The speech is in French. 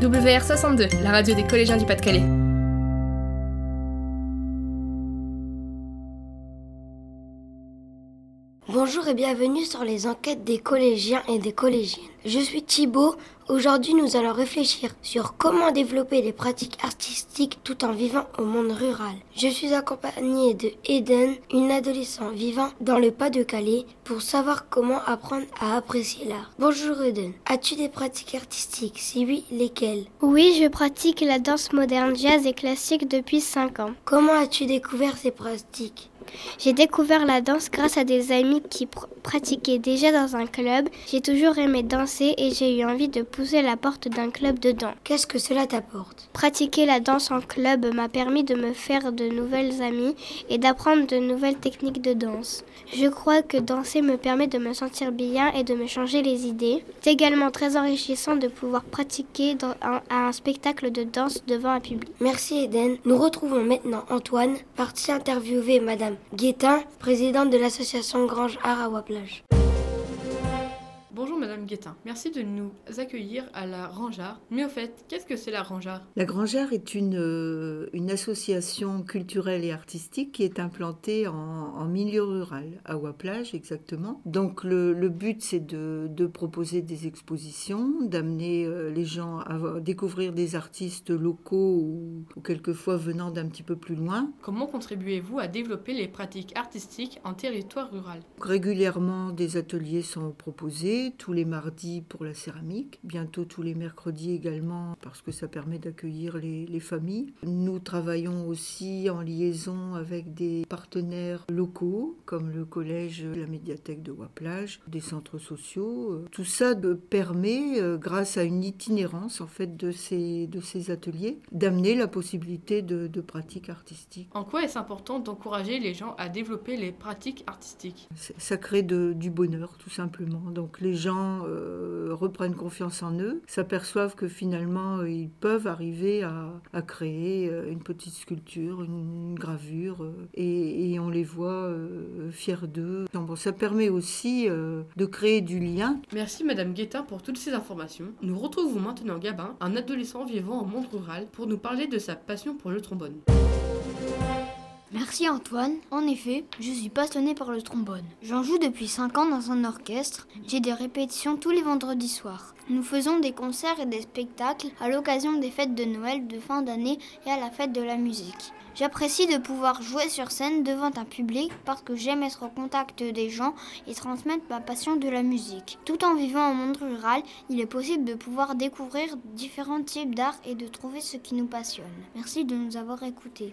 WR62, la radio des collégiens du Pas-de-Calais. Bonjour et bienvenue sur les enquêtes des collégiens et des collégiennes. Je suis Thibaut. Aujourd'hui, nous allons réfléchir sur comment développer les pratiques artistiques tout en vivant au monde rural. Je suis accompagnée de Eden, une adolescente vivant dans le Pas-de-Calais, pour savoir comment apprendre à apprécier l'art. Bonjour Eden. As-tu des pratiques artistiques? Si oui, lesquelles? Oui, je pratique la danse moderne, jazz et classique depuis 5 ans. Comment as-tu découvert ces pratiques? J'ai découvert la danse grâce à des amis qui pr pratiquaient déjà dans un club. J'ai toujours aimé danser et j'ai eu envie de pousser la porte d'un club dedans. Qu'est-ce que cela t'apporte? Pratiquer la danse en club m'a permis de me faire de nouvelles amies et d'apprendre de nouvelles techniques de danse. Je crois que danser me permet de me sentir bien et de me changer les idées. C'est également très enrichissant de pouvoir pratiquer dans un, à un spectacle de danse devant un public. Merci Eden. Nous retrouvons maintenant Antoine, parti interviewer Madame Guétin, présidente de l'association Grange Arawa Plage. Bonjour Madame merci de nous accueillir à la Rangeard. Mais au fait, qu'est-ce que c'est la Rangeard? La Rangeard est une, euh, une association culturelle et artistique qui est implantée en, en milieu rural, à Ouaplage exactement. Donc le, le but c'est de, de, proposer des expositions, d'amener euh, les gens à découvrir des artistes locaux ou, ou quelquefois venant d'un petit peu plus loin. Comment contribuez-vous à développer les pratiques artistiques en territoire rural? Régulièrement des ateliers sont proposés tous les mardis pour la céramique, bientôt tous les mercredis également parce que ça permet d'accueillir les, les, familles. Nous travaillons aussi en liaison avec des partenaires locaux comme le collège, la médiathèque de Waplage, des centres sociaux. Tout ça permet, euh, grâce à une itinérance en fait de ces, de ces ateliers, d'amener la possibilité de, de pratiques artistiques. En quoi est-ce important d'encourager les gens à développer les pratiques artistiques? Ça crée de, du bonheur tout simplement. Donc les gens euh, reprennent confiance en eux, s'aperçoivent que finalement euh, ils peuvent arriver à, créer euh, une petite sculpture, une, gravure, et, on les voit fiers d'eux. Bon, ça permet aussi de créer du lien. Merci Madame Guetta pour toutes ces informations. Nous retrouvons maintenant Gabin, un adolescent vivant en monde rural, pour nous parler de sa passion pour le trombone. Merci Antoine. En effet, je suis passionné par le trombone. J'en joue depuis 5 ans dans un orchestre. J'ai des répétitions tous les vendredis soirs. Nous faisons des concerts et des spectacles à l'occasion des fêtes de Noël, de fin d'année et à la fête de la musique. J'apprécie de pouvoir jouer sur scène devant un public parce que j'aime être au contact des gens et transmettre ma passion de la musique. Tout en vivant au monde rural, il est possible de pouvoir découvrir différents types d'art et de trouver ce qui nous passionne. Merci de nous avoir écoutés.